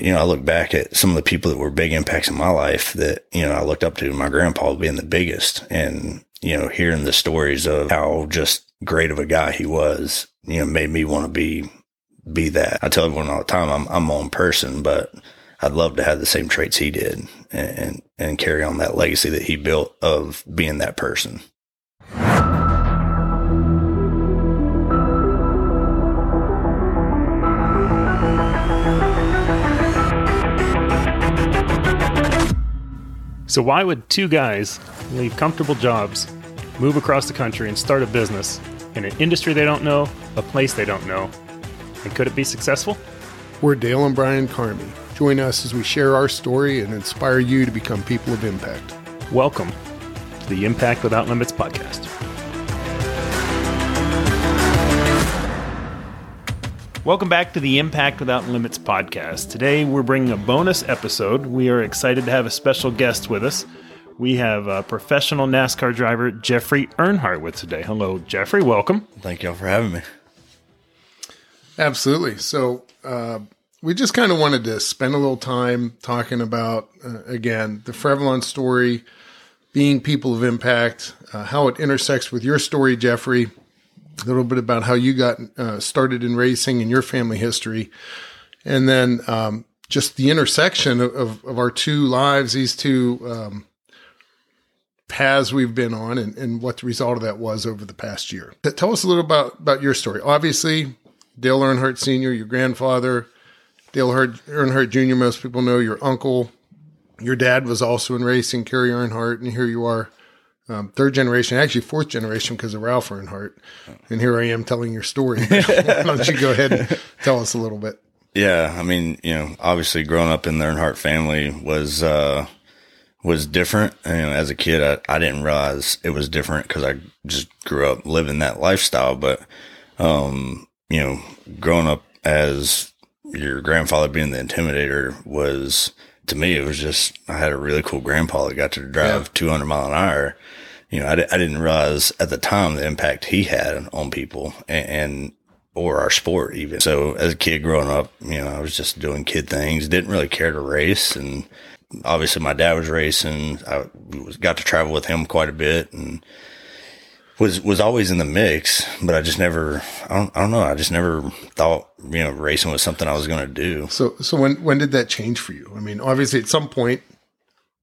you know, I look back at some of the people that were big impacts in my life that, you know, I looked up to my grandpa being the biggest and, you know, hearing the stories of how just great of a guy he was, you know, made me want to be, be that. I tell everyone all the time, I'm, I'm my own person, but I'd love to have the same traits he did and, and, and carry on that legacy that he built of being that person. So, why would two guys leave comfortable jobs, move across the country, and start a business in an industry they don't know, a place they don't know? And could it be successful? We're Dale and Brian Karmie. Join us as we share our story and inspire you to become people of impact. Welcome to the Impact Without Limits podcast. Welcome back to the Impact Without Limits podcast. Today we're bringing a bonus episode. We are excited to have a special guest with us. We have a professional NASCAR driver Jeffrey Earnhardt with today. Hello, Jeffrey. Welcome. Thank y'all for having me. Absolutely. So, uh, we just kind of wanted to spend a little time talking about, uh, again, the ForeverLawn story, being people of impact, uh, how it intersects with your story, Jeffrey, a little bit about how you got uh, started in racing and your family history, and then um, just the intersection of, of, of, our two lives, these two um, paths we've been on, and, and, what the result of that was over the past year. Tell us a little about about your story. Obviously, Dale Earnhardt Sr., your grandfather, Dale Earnhardt Jr., most people know your uncle. Your dad was also in racing, Kerry Earnhardt, and here you are um, third generation, actually fourth generation because of Ralph Earnhardt. And here I am telling your story. Why don't you go ahead and tell us a little bit? Yeah, I mean, you know, obviously growing up in the Earnhardt family was uh, was different. You know, as a kid, I, I didn't realize it was different because I just grew up living that lifestyle. But um, you know, growing up as your grandfather being the intimidator was to me, it was just I had a really cool grandpa that got to drive yeah. 200 mile an hour you know, I, I didn't realize at the time the impact he had on people and, and, or our sport even. So as a kid growing up, you know, I was just doing kid things, didn't really care to race. And obviously my dad was racing. I was, got to travel with him quite a bit and was, was always in the mix, but I just never, I don't, I don't know. I just never thought, you know, racing was something I was going to do. So, so when, when did that change for you? I mean, obviously at some point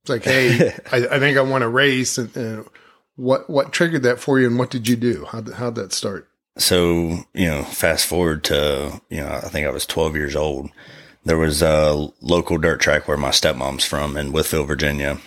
it's like, Hey, I, I think I want to race and, and what what triggered that for you, and what did you do? How how'd that start? So you know, fast forward to you know, I think I was 12 years old. There was a local dirt track where my stepmom's from in Wytheville, Virginia.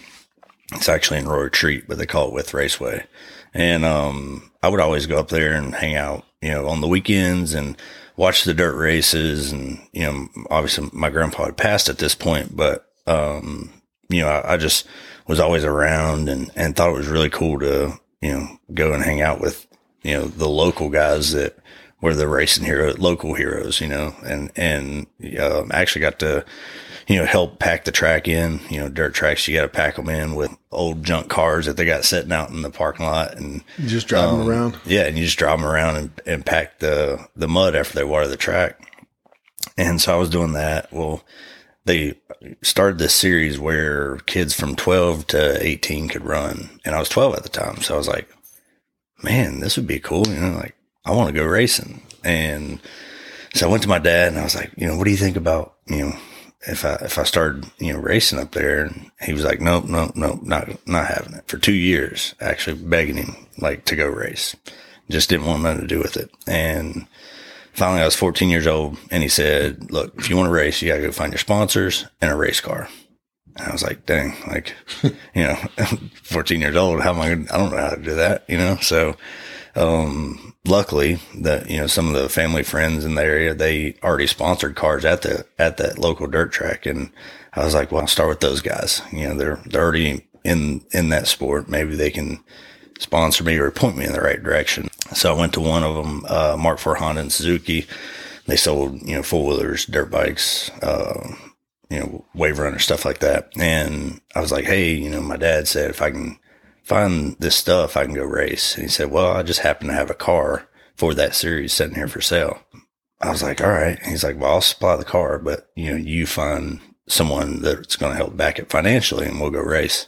It's actually in Rural Retreat, but they call it Wythe Raceway. And um, I would always go up there and hang out, you know, on the weekends and watch the dirt races. And you know, obviously my grandpa had passed at this point, but um, you know, I, I just was always around and, and thought it was really cool to, you know, go and hang out with, you know, the local guys that were the racing hero, local heroes, you know, and, and, um, actually got to, you know, help pack the track in, you know, dirt tracks, you got to pack them in with old junk cars that they got sitting out in the parking lot and you just drive um, them around. Yeah. And you just drive them around and, and pack the, the mud after they water the track. And so I was doing that. Well, they started this series where kids from 12 to 18 could run. And I was 12 at the time. So I was like, man, this would be cool. You know, like I want to go racing. And so I went to my dad and I was like, you know, what do you think about, you know, if I, if I started, you know, racing up there and he was like, nope, nope, nope, not, not having it for two years, actually begging him like to go race. Just didn't want nothing to do with it. And, finally I was 14 years old and he said, look, if you want to race, you got to go find your sponsors and a race car. And I was like, dang, like, you know, 14 years old. How am I to, I don't know how to do that, you know? So, um, luckily that, you know, some of the family friends in the area, they already sponsored cars at the, at that local dirt track. And I was like, well, I'll start with those guys. You know, they're, they're already in, in that sport. Maybe they can, sponsor me or point me in the right direction. So I went to one of them, uh, Mark IV Honda and Suzuki. They sold, you know, four wheelers, dirt bikes, uh, you know, wave runners, stuff like that. And I was like, Hey, you know, my dad said, if I can find this stuff, I can go race. And he said, well, I just happen to have a car for that series sitting here for sale. I was like, all right. He's like, well, I'll supply the car, but you know, you find someone that's going to help back it financially and we'll go race.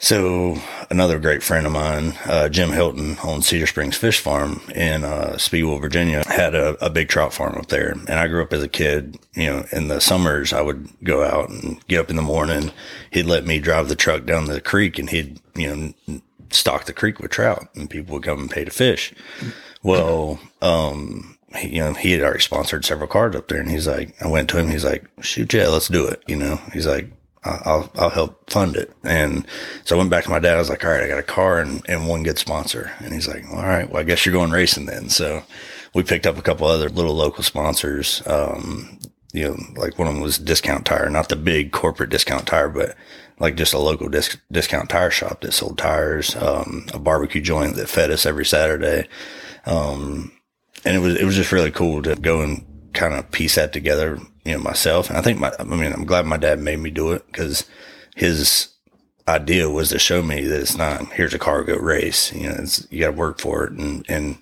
So another great friend of mine, uh, Jim Hilton on Cedar Springs Fish Farm in, uh, Speedwell, Virginia had a, a, big trout farm up there. And I grew up as a kid, you know, in the summers, I would go out and get up in the morning. He'd let me drive the truck down the creek and he'd, you know, stock the creek with trout and people would come and pay to fish. Well, um, he, you know, he had already sponsored several cars up there and he's like, I went to him. He's like, shoot, yeah, let's do it. You know, he's like, I'll, I'll help fund it. And so I went back to my dad. I was like, all right, I got a car and, and one good sponsor. And he's like, all right, well, I guess you're going racing then. So we picked up a couple other little local sponsors. Um, you know, like one of them was discount tire, not the big corporate discount tire, but like just a local disc, discount tire shop that sold tires, um, a barbecue joint that fed us every Saturday. Um, and it was, it was just really cool to go and kind of piece that together you know, myself. And I think my, I mean, I'm glad my dad made me do it because his idea was to show me that it's not, here's a cargo race. You know, you got to work for it and, and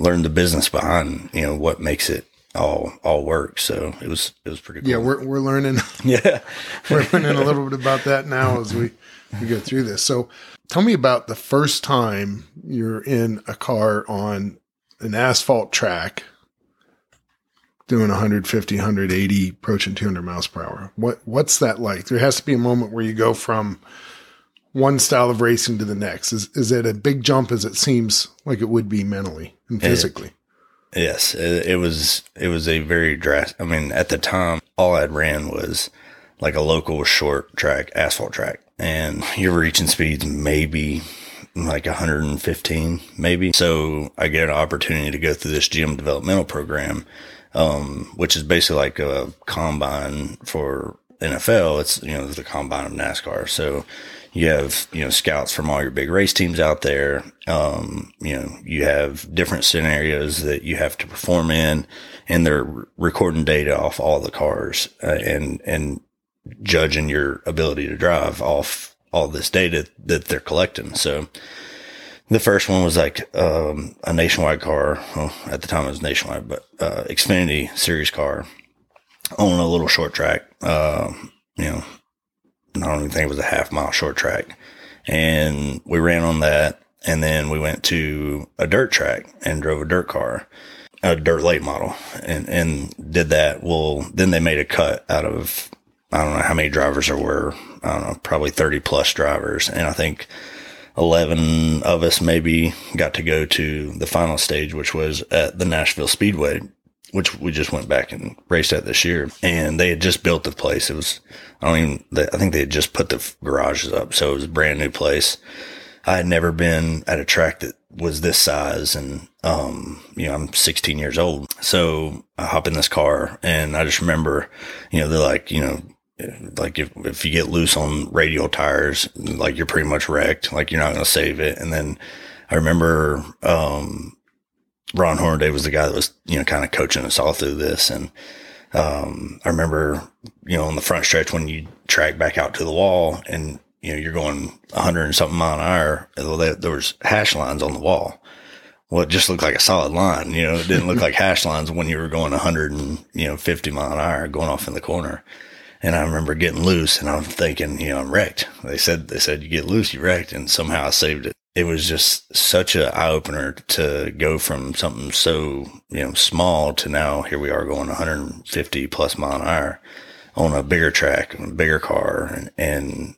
learn the business behind, you know, what makes it all, all work. So it was, it was pretty cool. Yeah. We're, we're learning. Yeah. we're learning a little bit about that now as we, we go through this. So tell me about the first time you're in a car on an asphalt track doing 150, 180, approaching 200 miles per hour. What what's that like? There has to be a moment where you go from one style of racing to the next. Is is it a big jump as it seems like it would be mentally and physically? It, yes, it, it, was. It was a very drastic. I mean, at the time, all I'd ran was like a local short track, asphalt track, and you're reaching speeds maybe like 115, maybe. So I get an opportunity to go through this gym developmental program um, which is basically like a combine for NFL. It's, you know, the combine of NASCAR. So you have, you know, scouts from all your big race teams out there. Um, you know, you have different scenarios that you have to perform in and they're recording data off all the cars uh, and, and judging your ability to drive off all this data that they're collecting. So, the first one was like um, a nationwide car. Well, at the time it was nationwide, but uh, Xfinity series car on a little short track. Uh, you know, I don't even think it was a half mile short track. And we ran on that. And then we went to a dirt track and drove a dirt car, a dirt late model and, and did that. Well, then they made a cut out of, I don't know how many drivers there were. I don't know, probably 30 plus drivers. And I think 11 of us maybe got to go to the final stage, which was at the Nashville Speedway, which we just went back and raced at this year. And they had just built the place. It was, I don't even, I think they had just put the garages up. So it was a brand new place. I had never been at a track that was this size and, um, you know, I'm 16 years old. So I hop in this car and I just remember, you know, they're like, you know, like if, if you get loose on radial tires, like you're pretty much wrecked, like you're not going to save it. And then I remember, um, Ron Hornaday was the guy that was, you know, kind of coaching us all through this. And, um, I remember, you know, on the front stretch when you track back out to the wall and, you know, you're going 100 and something mile an hour, there was hash lines on the wall. Well, it just looked like a solid line. You know, it didn't look like hash lines when you were going 100 and, you know, 50 mile an hour going off in the corner. And I remember getting loose and I'm thinking, you know, I'm wrecked. They said, they said you get loose, you wrecked. And somehow I saved it. It was just such an eye opener to go from something so, you know, small to now here we are going 150 plus mile an hour on a bigger track, a bigger car and, and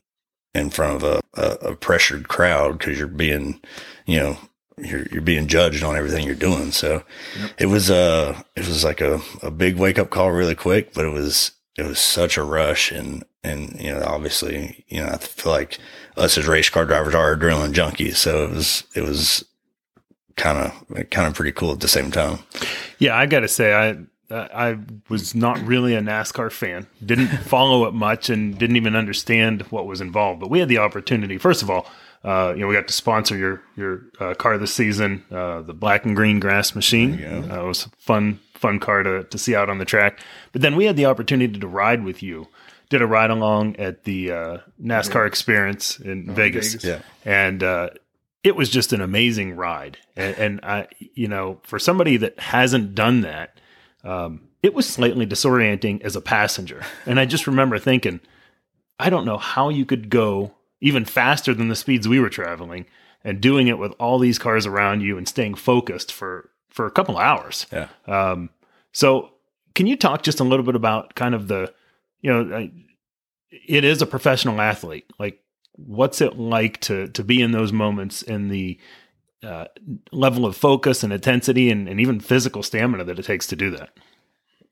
in front of a, a, a pressured crowd because you're being, you know, you're, you're being judged on everything you're doing. So yep. it was, uh, it was like a, a big wake up call really quick, but it was, it was such a rush and and you know obviously you know I feel like us as race car drivers are adrenaline junkies. So it was it was kind of kind of pretty cool at the same time. Yeah I gotta say I I was not really a NASCAR fan. Didn't follow it much and didn't even understand what was involved. But we had the opportunity first of all uh, you know, we got to sponsor your your uh, car this season, uh, the black and green grass machine. Uh, it was fun fun car to, to see out on the track. But then we had the opportunity to ride with you. Did a ride along at the uh, NASCAR yeah. experience in oh, Vegas. Vegas. Yeah. And uh, it was just an amazing ride. And, and I, you know, for somebody that hasn't done that, um, it was slightly disorienting as a passenger. And I just remember thinking, I don't know how you could go even faster than the speeds we were traveling and doing it with all these cars around you and staying focused for for a couple of hours. Yeah. Um, so can you talk just a little bit about kind of the, you know, I, it is a professional athlete. Like, what's it like to to be in those moments and the uh, level of focus and intensity and, and even physical stamina that it takes to do that?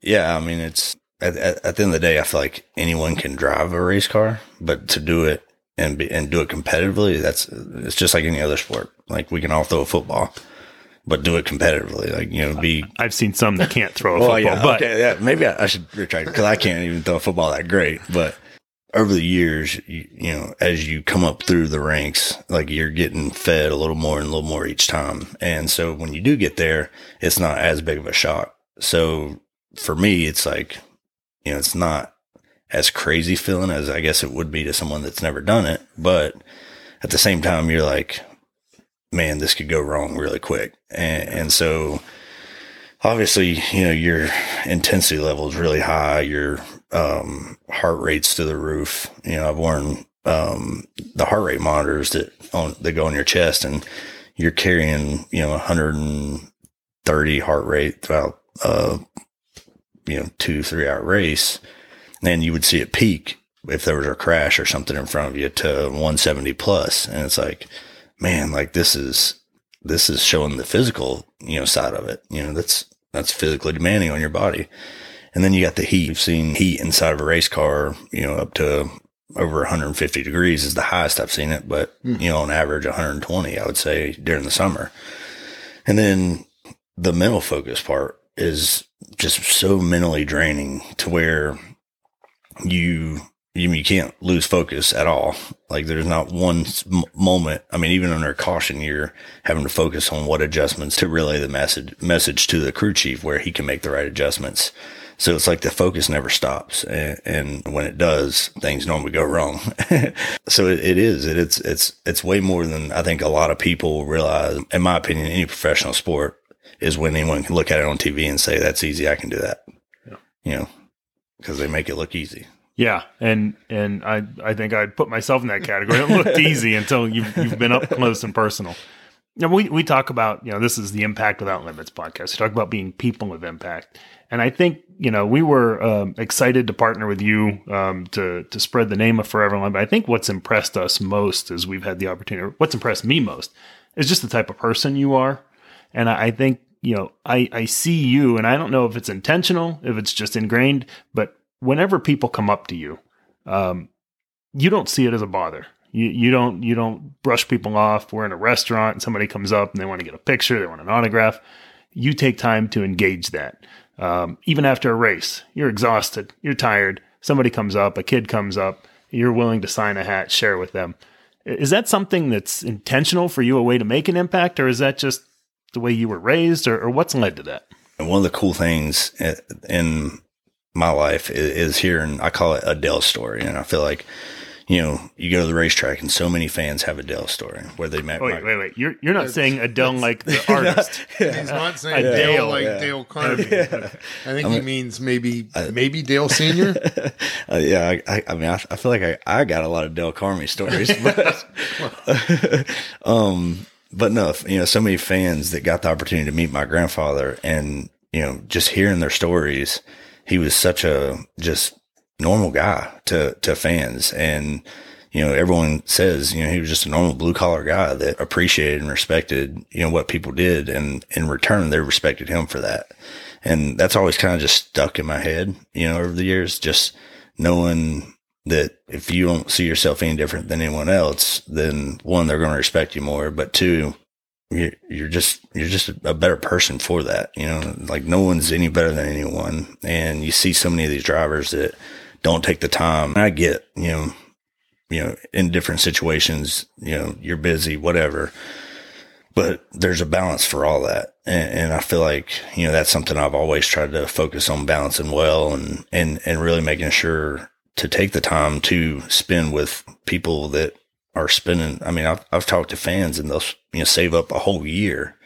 Yeah, I mean, it's at, at, at the end of the day, I feel like anyone can drive a race car, but to do it and be, and do it competitively, that's it's just like any other sport. Like we can all throw a football, but do it competitively. Like you know, be I've seen some that can't throw a well, football, yeah, but okay, yeah, maybe I, I should retract because I can't even throw a football that great. But over the years, you, you know, as you come up through the ranks, like you're getting fed a little more and a little more each time, and so when you do get there, it's not as big of a shock. So for me, it's like, you know, it's not as crazy feeling as I guess it would be to someone that's never done it. But at the same time, you're like, man, this could go wrong really quick. And, and so obviously, you know, your intensity level is really high. Your, um, heart rate's to the roof. You know, I've worn, um, the heart rate monitors that on, that go on your chest and you're carrying, you know, 130 heart rate throughout, uh, you know, two, three hour race. Then you would see it peak if there was a crash or something in front of you to 170 plus. And it's like, man, like this is, this is showing the physical, you know, side of it. You know, that's, that's physically demanding on your body. And then you got the heat. You've seen heat inside of a race car, you know, up to over 150 degrees is the highest I've seen it, but hmm. you know, on average 120, I would say during the summer. And then the mental focus part is just so mentally draining to where you you, you can't lose focus at all. Like there's not one moment. I mean, even under caution, you're having to focus on what adjustments to relay the message message to the crew chief where he can make the right adjustments. So it's like the focus never stops, and, and when it does, things normally go wrong. so it, it is. It, it's it's it's way more than I think a lot of people realize. In my opinion, any professional sport is when anyone can look at it on TV and say, "That's easy. I can do that." Yeah. You know, because they make it look easy. Yeah, and and I I think I'd put myself in that category. It looked easy until you've you've been up close and personal. Now we we talk about you know this is the Impact Without Limits podcast. We talk about being people of impact, and I think you know we were um, excited to partner with you um, to to spread the name of Forever. But I think what's impressed us most is we've had the opportunity. What's impressed me most is just the type of person you are, and I, I think you know I I see you, and I don't know if it's intentional, if it's just ingrained, but whenever people come up to you, um, you don't see it as a bother. You you don't you don't brush people off. We're in a restaurant and somebody comes up and they want to get a picture, they want an autograph. You take time to engage that. Um, even after a race, you're exhausted, you're tired. Somebody comes up, a kid comes up, you're willing to sign a hat, share with them. Is that something that's intentional for you, a way to make an impact, or is that just the way you were raised, or, or what's led to that? One of the cool things in my life is, is and I call it a Dell story. And I feel like, you know, you go to the racetrack and so many fans have a Dell story where they met. Wait, my- wait, wait. You're you're not saying Adele like the artist. He's not saying Yeah. Dale Dale, like yeah. Dale Carnegie. I think he means maybe maybe Dale Senior. Uh, yeah, I, I, I mean, I, I feel like I, I got a lot of Del Carmi stories, but, um, but no, you know, so many fans that got the opportunity to meet my grandfather and, you know, just hearing their stories, he was such a just normal guy to, to fans. And, you know, everyone says, you know, he was just a normal blue collar guy that appreciated and respected, you know, what people did. And in return, they respected him for that. And that's always kind of just stuck in my head, you know, over the years, just knowing that if you don't see yourself any different than anyone else, then one, they're going to respect you more. But two, you're, just, you're just a better person for that. You know, like no one's any better than anyone. And you see so many of these drivers that don't take the time. I get, you know, you know, in different situations, you know, you're busy, whatever but there's a balance for all that. And, and I feel like, you know, that's something I've always tried to focus on balancing well and, and, and really making sure to take the time to spend with people that are spending. I mean, I've, I've talked to fans and they'll, you know, save up a whole year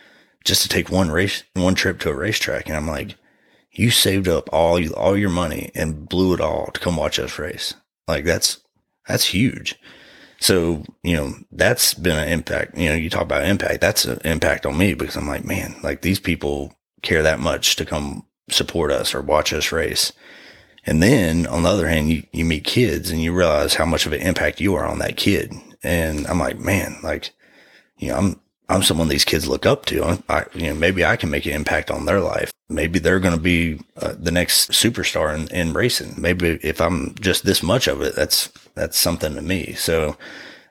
just to take one race, one trip to a racetrack. And I'm like, you saved up all you, all your money and blew it all to come watch us race. Like that's, that's huge. So, you know, that's been an impact. You know, you talk about impact. That's an impact on me because I'm like, man, like these people care that much to come support us or watch us race. And then on the other hand, you, you meet kids and you realize how much of an impact you are on that kid. And I'm like, man, like, you know, I'm, I'm someone these kids look up to. I, you know, maybe I can make an impact on their life. Maybe they're going to be uh, the next superstar in, in racing. Maybe if I'm just this much of it, that's, that's something to me. So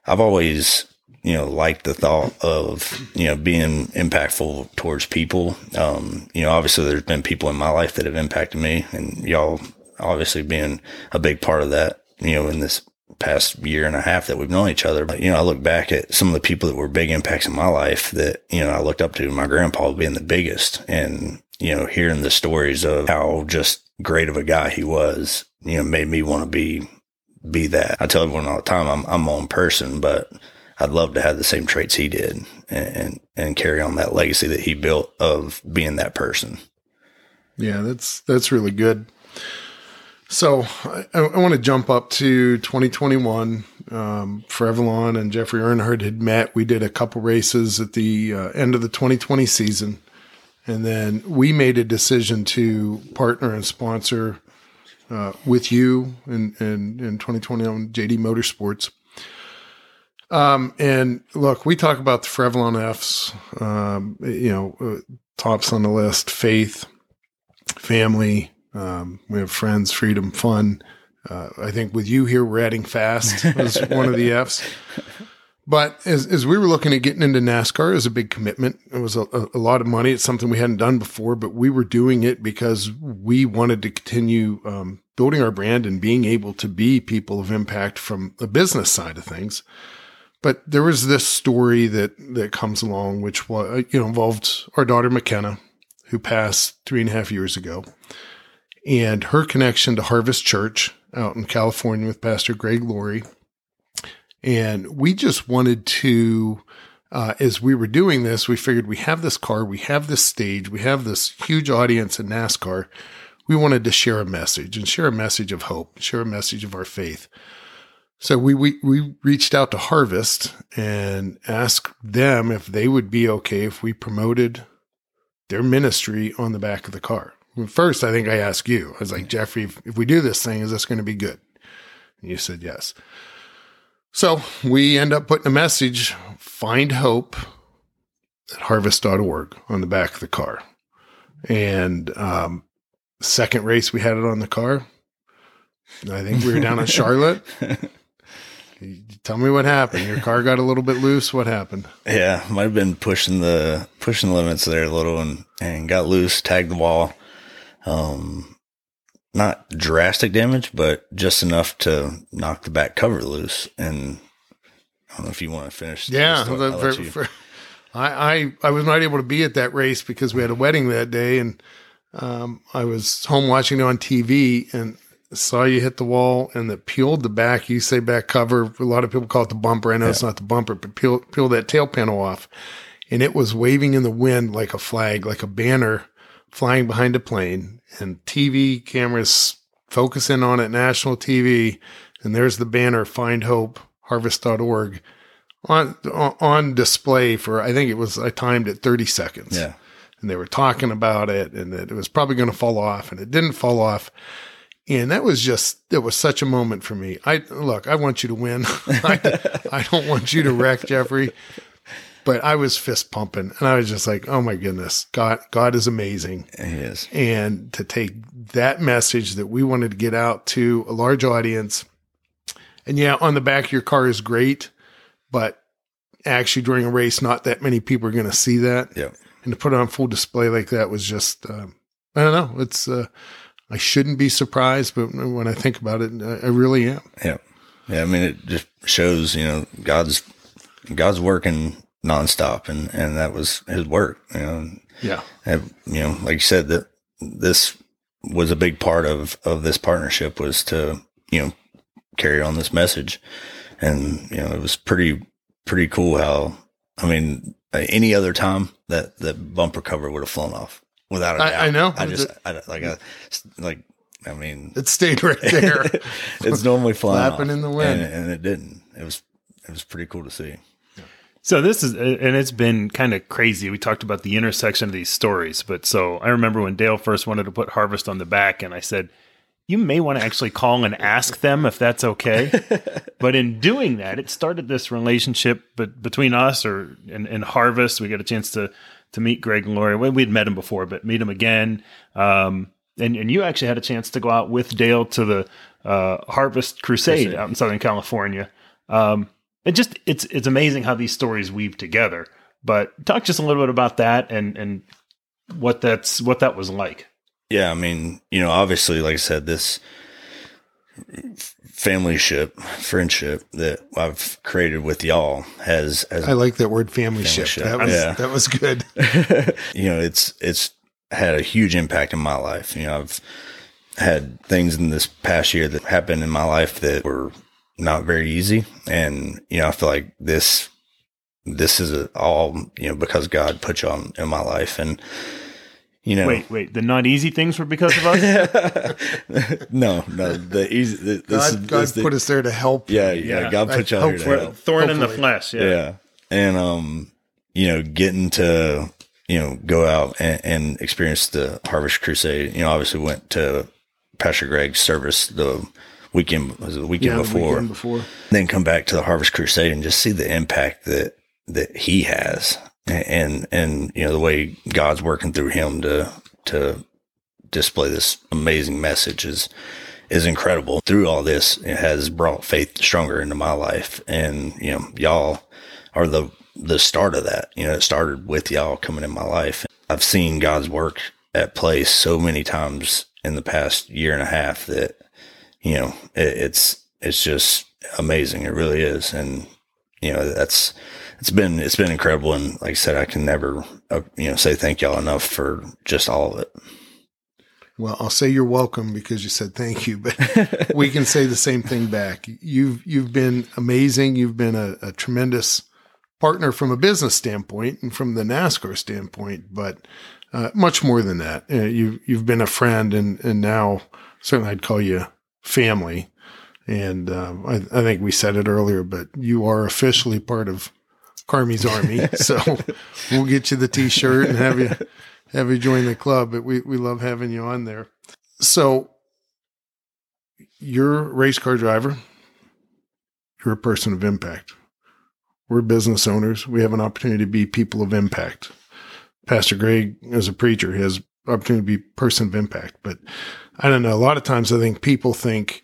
I've always, you know, liked the thought of, you know, being impactful towards people. Um, you know, obviously there's been people in my life that have impacted me and y'all obviously being a big part of that, you know, in this past year and a half that we've known each other. But, you know, I look back at some of the people that were big impacts in my life that, you know, I looked up to my grandpa being the biggest and, you know, hearing the stories of how just great of a guy he was, you know, made me want to be, be that. I tell everyone all the time, I'm, I'm my own person, but I'd love to have the same traits he did and, and, and carry on that legacy that he built of being that person. Yeah, that's, that's really good. So I, I want to jump up to 2021. Um, ForeverLawn and Jeffrey Earnhardt had met. We did a couple races at the uh, end of the 2020 season. And then we made a decision to partner and sponsor uh, with you in, in, in 2020 on JD Motorsports. Um, and look, we talk about the ForeverLawn Fs, um, you know, uh, tops on the list, faith, family, um, we have friends, freedom, fun. Uh, I think with you here, we're adding fast was one of the F's. But as, as we were looking at getting into NASCAR, it was a big commitment. It was a, a, lot of money. It's something we hadn't done before, but we were doing it because we wanted to continue um, building our brand and being able to be people of impact from the business side of things. But there was this story that that comes along, which was you know involved our daughter McKenna, who passed three and a half years ago and her connection to Harvest Church out in California with Pastor Greg Laurie. And we just wanted to, uh, as we were doing this, we figured we have this car, we have this stage, we have this huge audience in NASCAR. We wanted to share a message and share a message of hope, share a message of our faith. So we, we, we reached out to Harvest and asked them if they would be okay if we promoted their ministry on the back of the car. First, I think I asked you. I was like, Jeffrey, if, we do this thing, is this going to be good? And you said yes. So we end up putting a message, find hope at harvest.org on the back of the car. And um, second race, we had it on the car. I think we were down in Charlotte. Tell me what happened. Your car got a little bit loose. What happened? Yeah, might have been pushing the pushing the limits there a little and and got loose, tagged the wall um, not drastic damage, but just enough to knock the back cover loose. And I don't know if you want to finish. Yeah, the, for, for, I, I I was not able to be at that race because we had a wedding that day, and um, I was home watching it on TV and saw you hit the wall and that peeled the back. You say back cover. A lot of people call it the bumper. I know yeah. it's not the bumper, but peel peel that tail panel off, and it was waving in the wind like a flag, like a banner flying behind a plane and TV cameras focusing on it, national TV, and there's the banner Find Hope, harvest.org on on display for I think it was I timed it 30 seconds. Yeah. And they were talking about it and that it was probably going to fall off and it didn't fall off. And that was just it was such a moment for me. I look, I want you to win. I, I don't want you to wreck Jeffrey but I was fist pumping and I was just like, oh my goodness, God, God is amazing. He is. And to take that message that we wanted to get out to a large audience. And yeah, on the back of your car is great, but actually during a race, not that many people are going to see that. Yeah. And to put it on full display like that was just, um, I don't know. It's, uh, I shouldn't be surprised, but when I think about it, I, I really am. Yeah. Yeah. I mean, it just shows, you know, God's, God's working nonstop, and and that was his work. You know, yeah. And, you know, like you said, that this was a big part of of this partnership was to you know carry on this message, and you know it was pretty pretty cool how I mean any other time that that bumper cover would have flown off. without a I- doubt. I know. I just I, like I like I mean It stayed right there. it's normally flying Flapping off, in the wind. and, and it didn't. It was it was pretty cool to see. So this is, and it's been kind of crazy. We talked about the intersection of these stories, but so I remember when Dale first wanted to put Harvest on the back, and I said, "You may want to actually call and ask them if that's okay." but in doing that, it started this relationship, but between us or and, and Harvest, we got a chance to to meet Greg and Lori. Well, we'd met him before, but meet him again. Um, and and you actually had a chance to go out with Dale to the uh, Harvest Crusade out in Southern California. Um, it just it's it's amazing how these stories weave together. But talk just a little bit about that and and what that's what that was like. Yeah, I mean, you know, obviously, like I said, this family ship, friendship that I've created with y'all has, has I like that word family ship. ship. That was Yeah. that was good. you know, it's it's had a huge impact in my life. You know, I've had things in this past year that happened in my life that were not very easy, and you know, I feel like this this is all you know because God put you on in my life, and you know, Wait, wait, the not easy things were because of us. no, no, the easy. The, this God, is, God this the- put us there to help. yeah, yeah, Yeah. God put you on here to help. Thorn in the flesh. Yeah. yeah. And, um, you know, getting to, you know, go out and, and experience the Harvest Crusade, you know, obviously went to Pastor Greg's service the weekend, was the weekend Yeah, before, weekend before. then come back to the Harvest Crusade and just see the impact that, that he has and, and, you know, the way God's working through him to, to display this amazing message is, is incredible. Through all this, it has brought faith stronger into my life. And, you know, y'all are the, the start of that. You know, it started with y'all coming in my life. I've seen God's work at play so many times in the past year and a half that, you know, it, it's, it's just amazing. It really is. And, you know, that's, it's been, it's been incredible. And like I said, I can never, uh, you know, say thank y'all enough for just all of it. Well, I'll say you're welcome because you said thank you, but we can say the same thing back. You've you've been amazing. You've been a, a tremendous partner from a business standpoint and from the NASCAR standpoint, but uh, much more than that. Uh, you you've been a friend, and and now certainly I'd call you family. And um, I, I think we said it earlier, but you are officially part of Karmie's Army. so we'll get you the T-shirt and have you have you join the club. But we we love having you on there. So you're a race car driver. You're a person of impact. We're business owners. We have an opportunity to be people of impact. Pastor Greg, as a preacher, he has opportunity to be person of impact. But I don't know. A lot of times, I think people think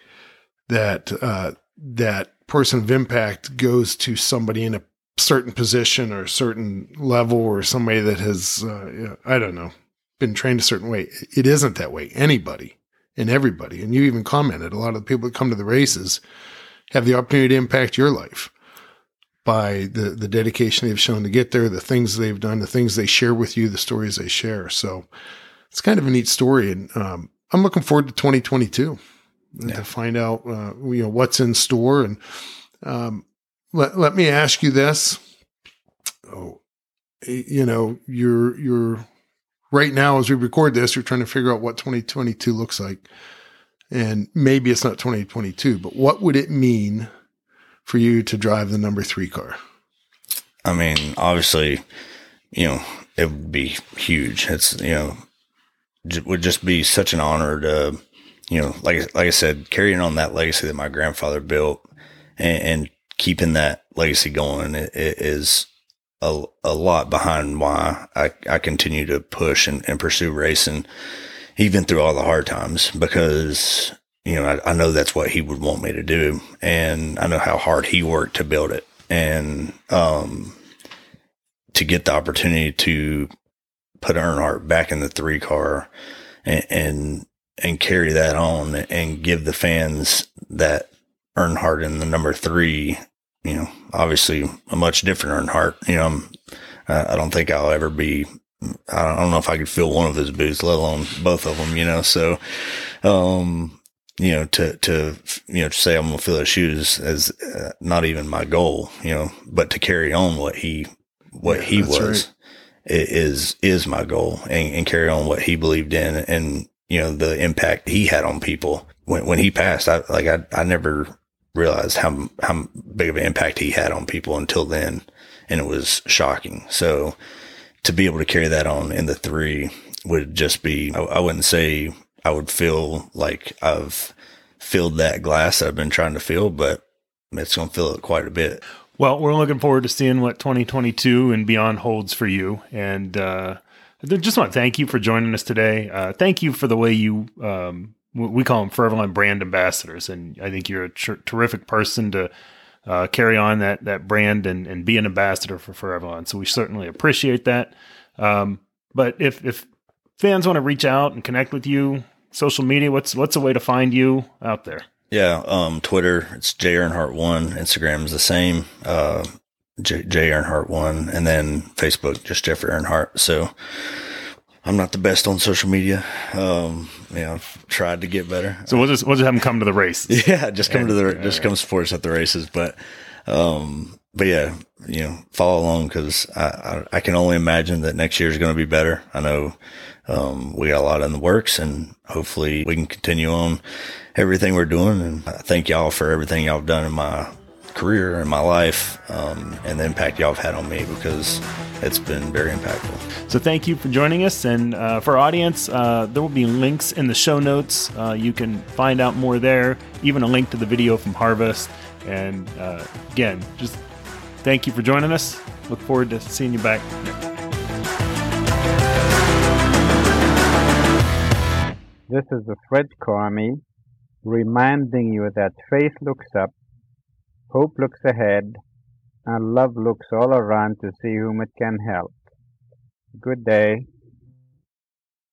that uh, that person of impact goes to somebody in a certain position or a certain level or somebody that has uh, I don't know been trained a certain way. It isn't that way. Anybody and everybody, and you even commented. A lot of the people that come to the races have the opportunity to impact your life by the the dedication they've shown to get there, the things they've done, the things they share with you, the stories they share. So it's kind of a neat story, and um, I'm looking forward to 2022 to find out uh, you know what's in store. And um, let let me ask you this: oh, you know, you're you're right now as we record this, you're trying to figure out what 2022 looks like, and maybe it's not 2022, but what would it mean? For you to drive the number three car, I mean, obviously, you know, it would be huge. It's, you know, would just be such an honor to, you know, like, like I said, carrying on that legacy that my grandfather built and, and keeping that legacy going it, it is a, a lot behind why I, I continue to push and, and pursue racing even through all the hard times because you know, I, I know that's what he would want me to do. And I know how hard he worked to build it. And, um, to get the opportunity to put Earnhardt back in the three car and, and, and carry that on and give the fans that Earnhardt in the number three, you know, obviously a much different Earnhardt. You know, I'm, I don't think I'll ever be I don't know if I could fill one of his boots, let alone both of them, you know. So, um, you know, to, to, you know, to say I'm going to fill his shoes is uh, not even my goal, you know, but to carry on what he, what Yeah, he was right. Is is my goal and, and carry on what he believed in and you know the impact he had on people. When when he passed I like I I never realized how how big of an impact he had on people until then. And it was shocking. So to be able to carry that on in the 3 would just be I, I wouldn't say I would feel like I've filled that glass that I've been trying to fill but it's going to fill it quite a bit well, we're looking forward to seeing what 2022 and beyond holds for you. And uh, just want to thank you for joining us today. Uh, thank you for the way you, um, we call them ForeverLawn brand ambassadors. And I think you're a terrific person to uh, carry on that, that brand and, and be an ambassador for ForeverLawn. So we certainly appreciate that. Um, but if, if fans want to reach out and connect with you, social media, what's, what's a way to find you out there? Yeah, um, Twitter it's J Earnhardt one. Instagram is the same, uh, J, J Earnhardt one, and then Facebook just Jeffrey Earnhardt. So I'm not the best on social media. Um, yeah, I've tried to get better. So we'll just we'll just have them come to the race. Yeah, just come and, to the just come support us at the races. But um, but yeah, you know, follow along because I, I, I can only imagine that next year is going to be better. I know um, we got a lot in the works, and hopefully we can continue on everything we're doing. And I thank y'all for everything y'all have done in my career and my life um, and the impact y'all have had on me because it's been very impactful. So thank you for joining us. And uh, for our audience, uh, there will be links in the show notes. Uh, you can find out more there, even a link to the video from Harvest. And uh, again, just thank you for joining us. Look forward to seeing you back. This is the Fred Carmi reminding you that faith looks up, hope looks ahead, and love looks all around to see whom it can help. Good day.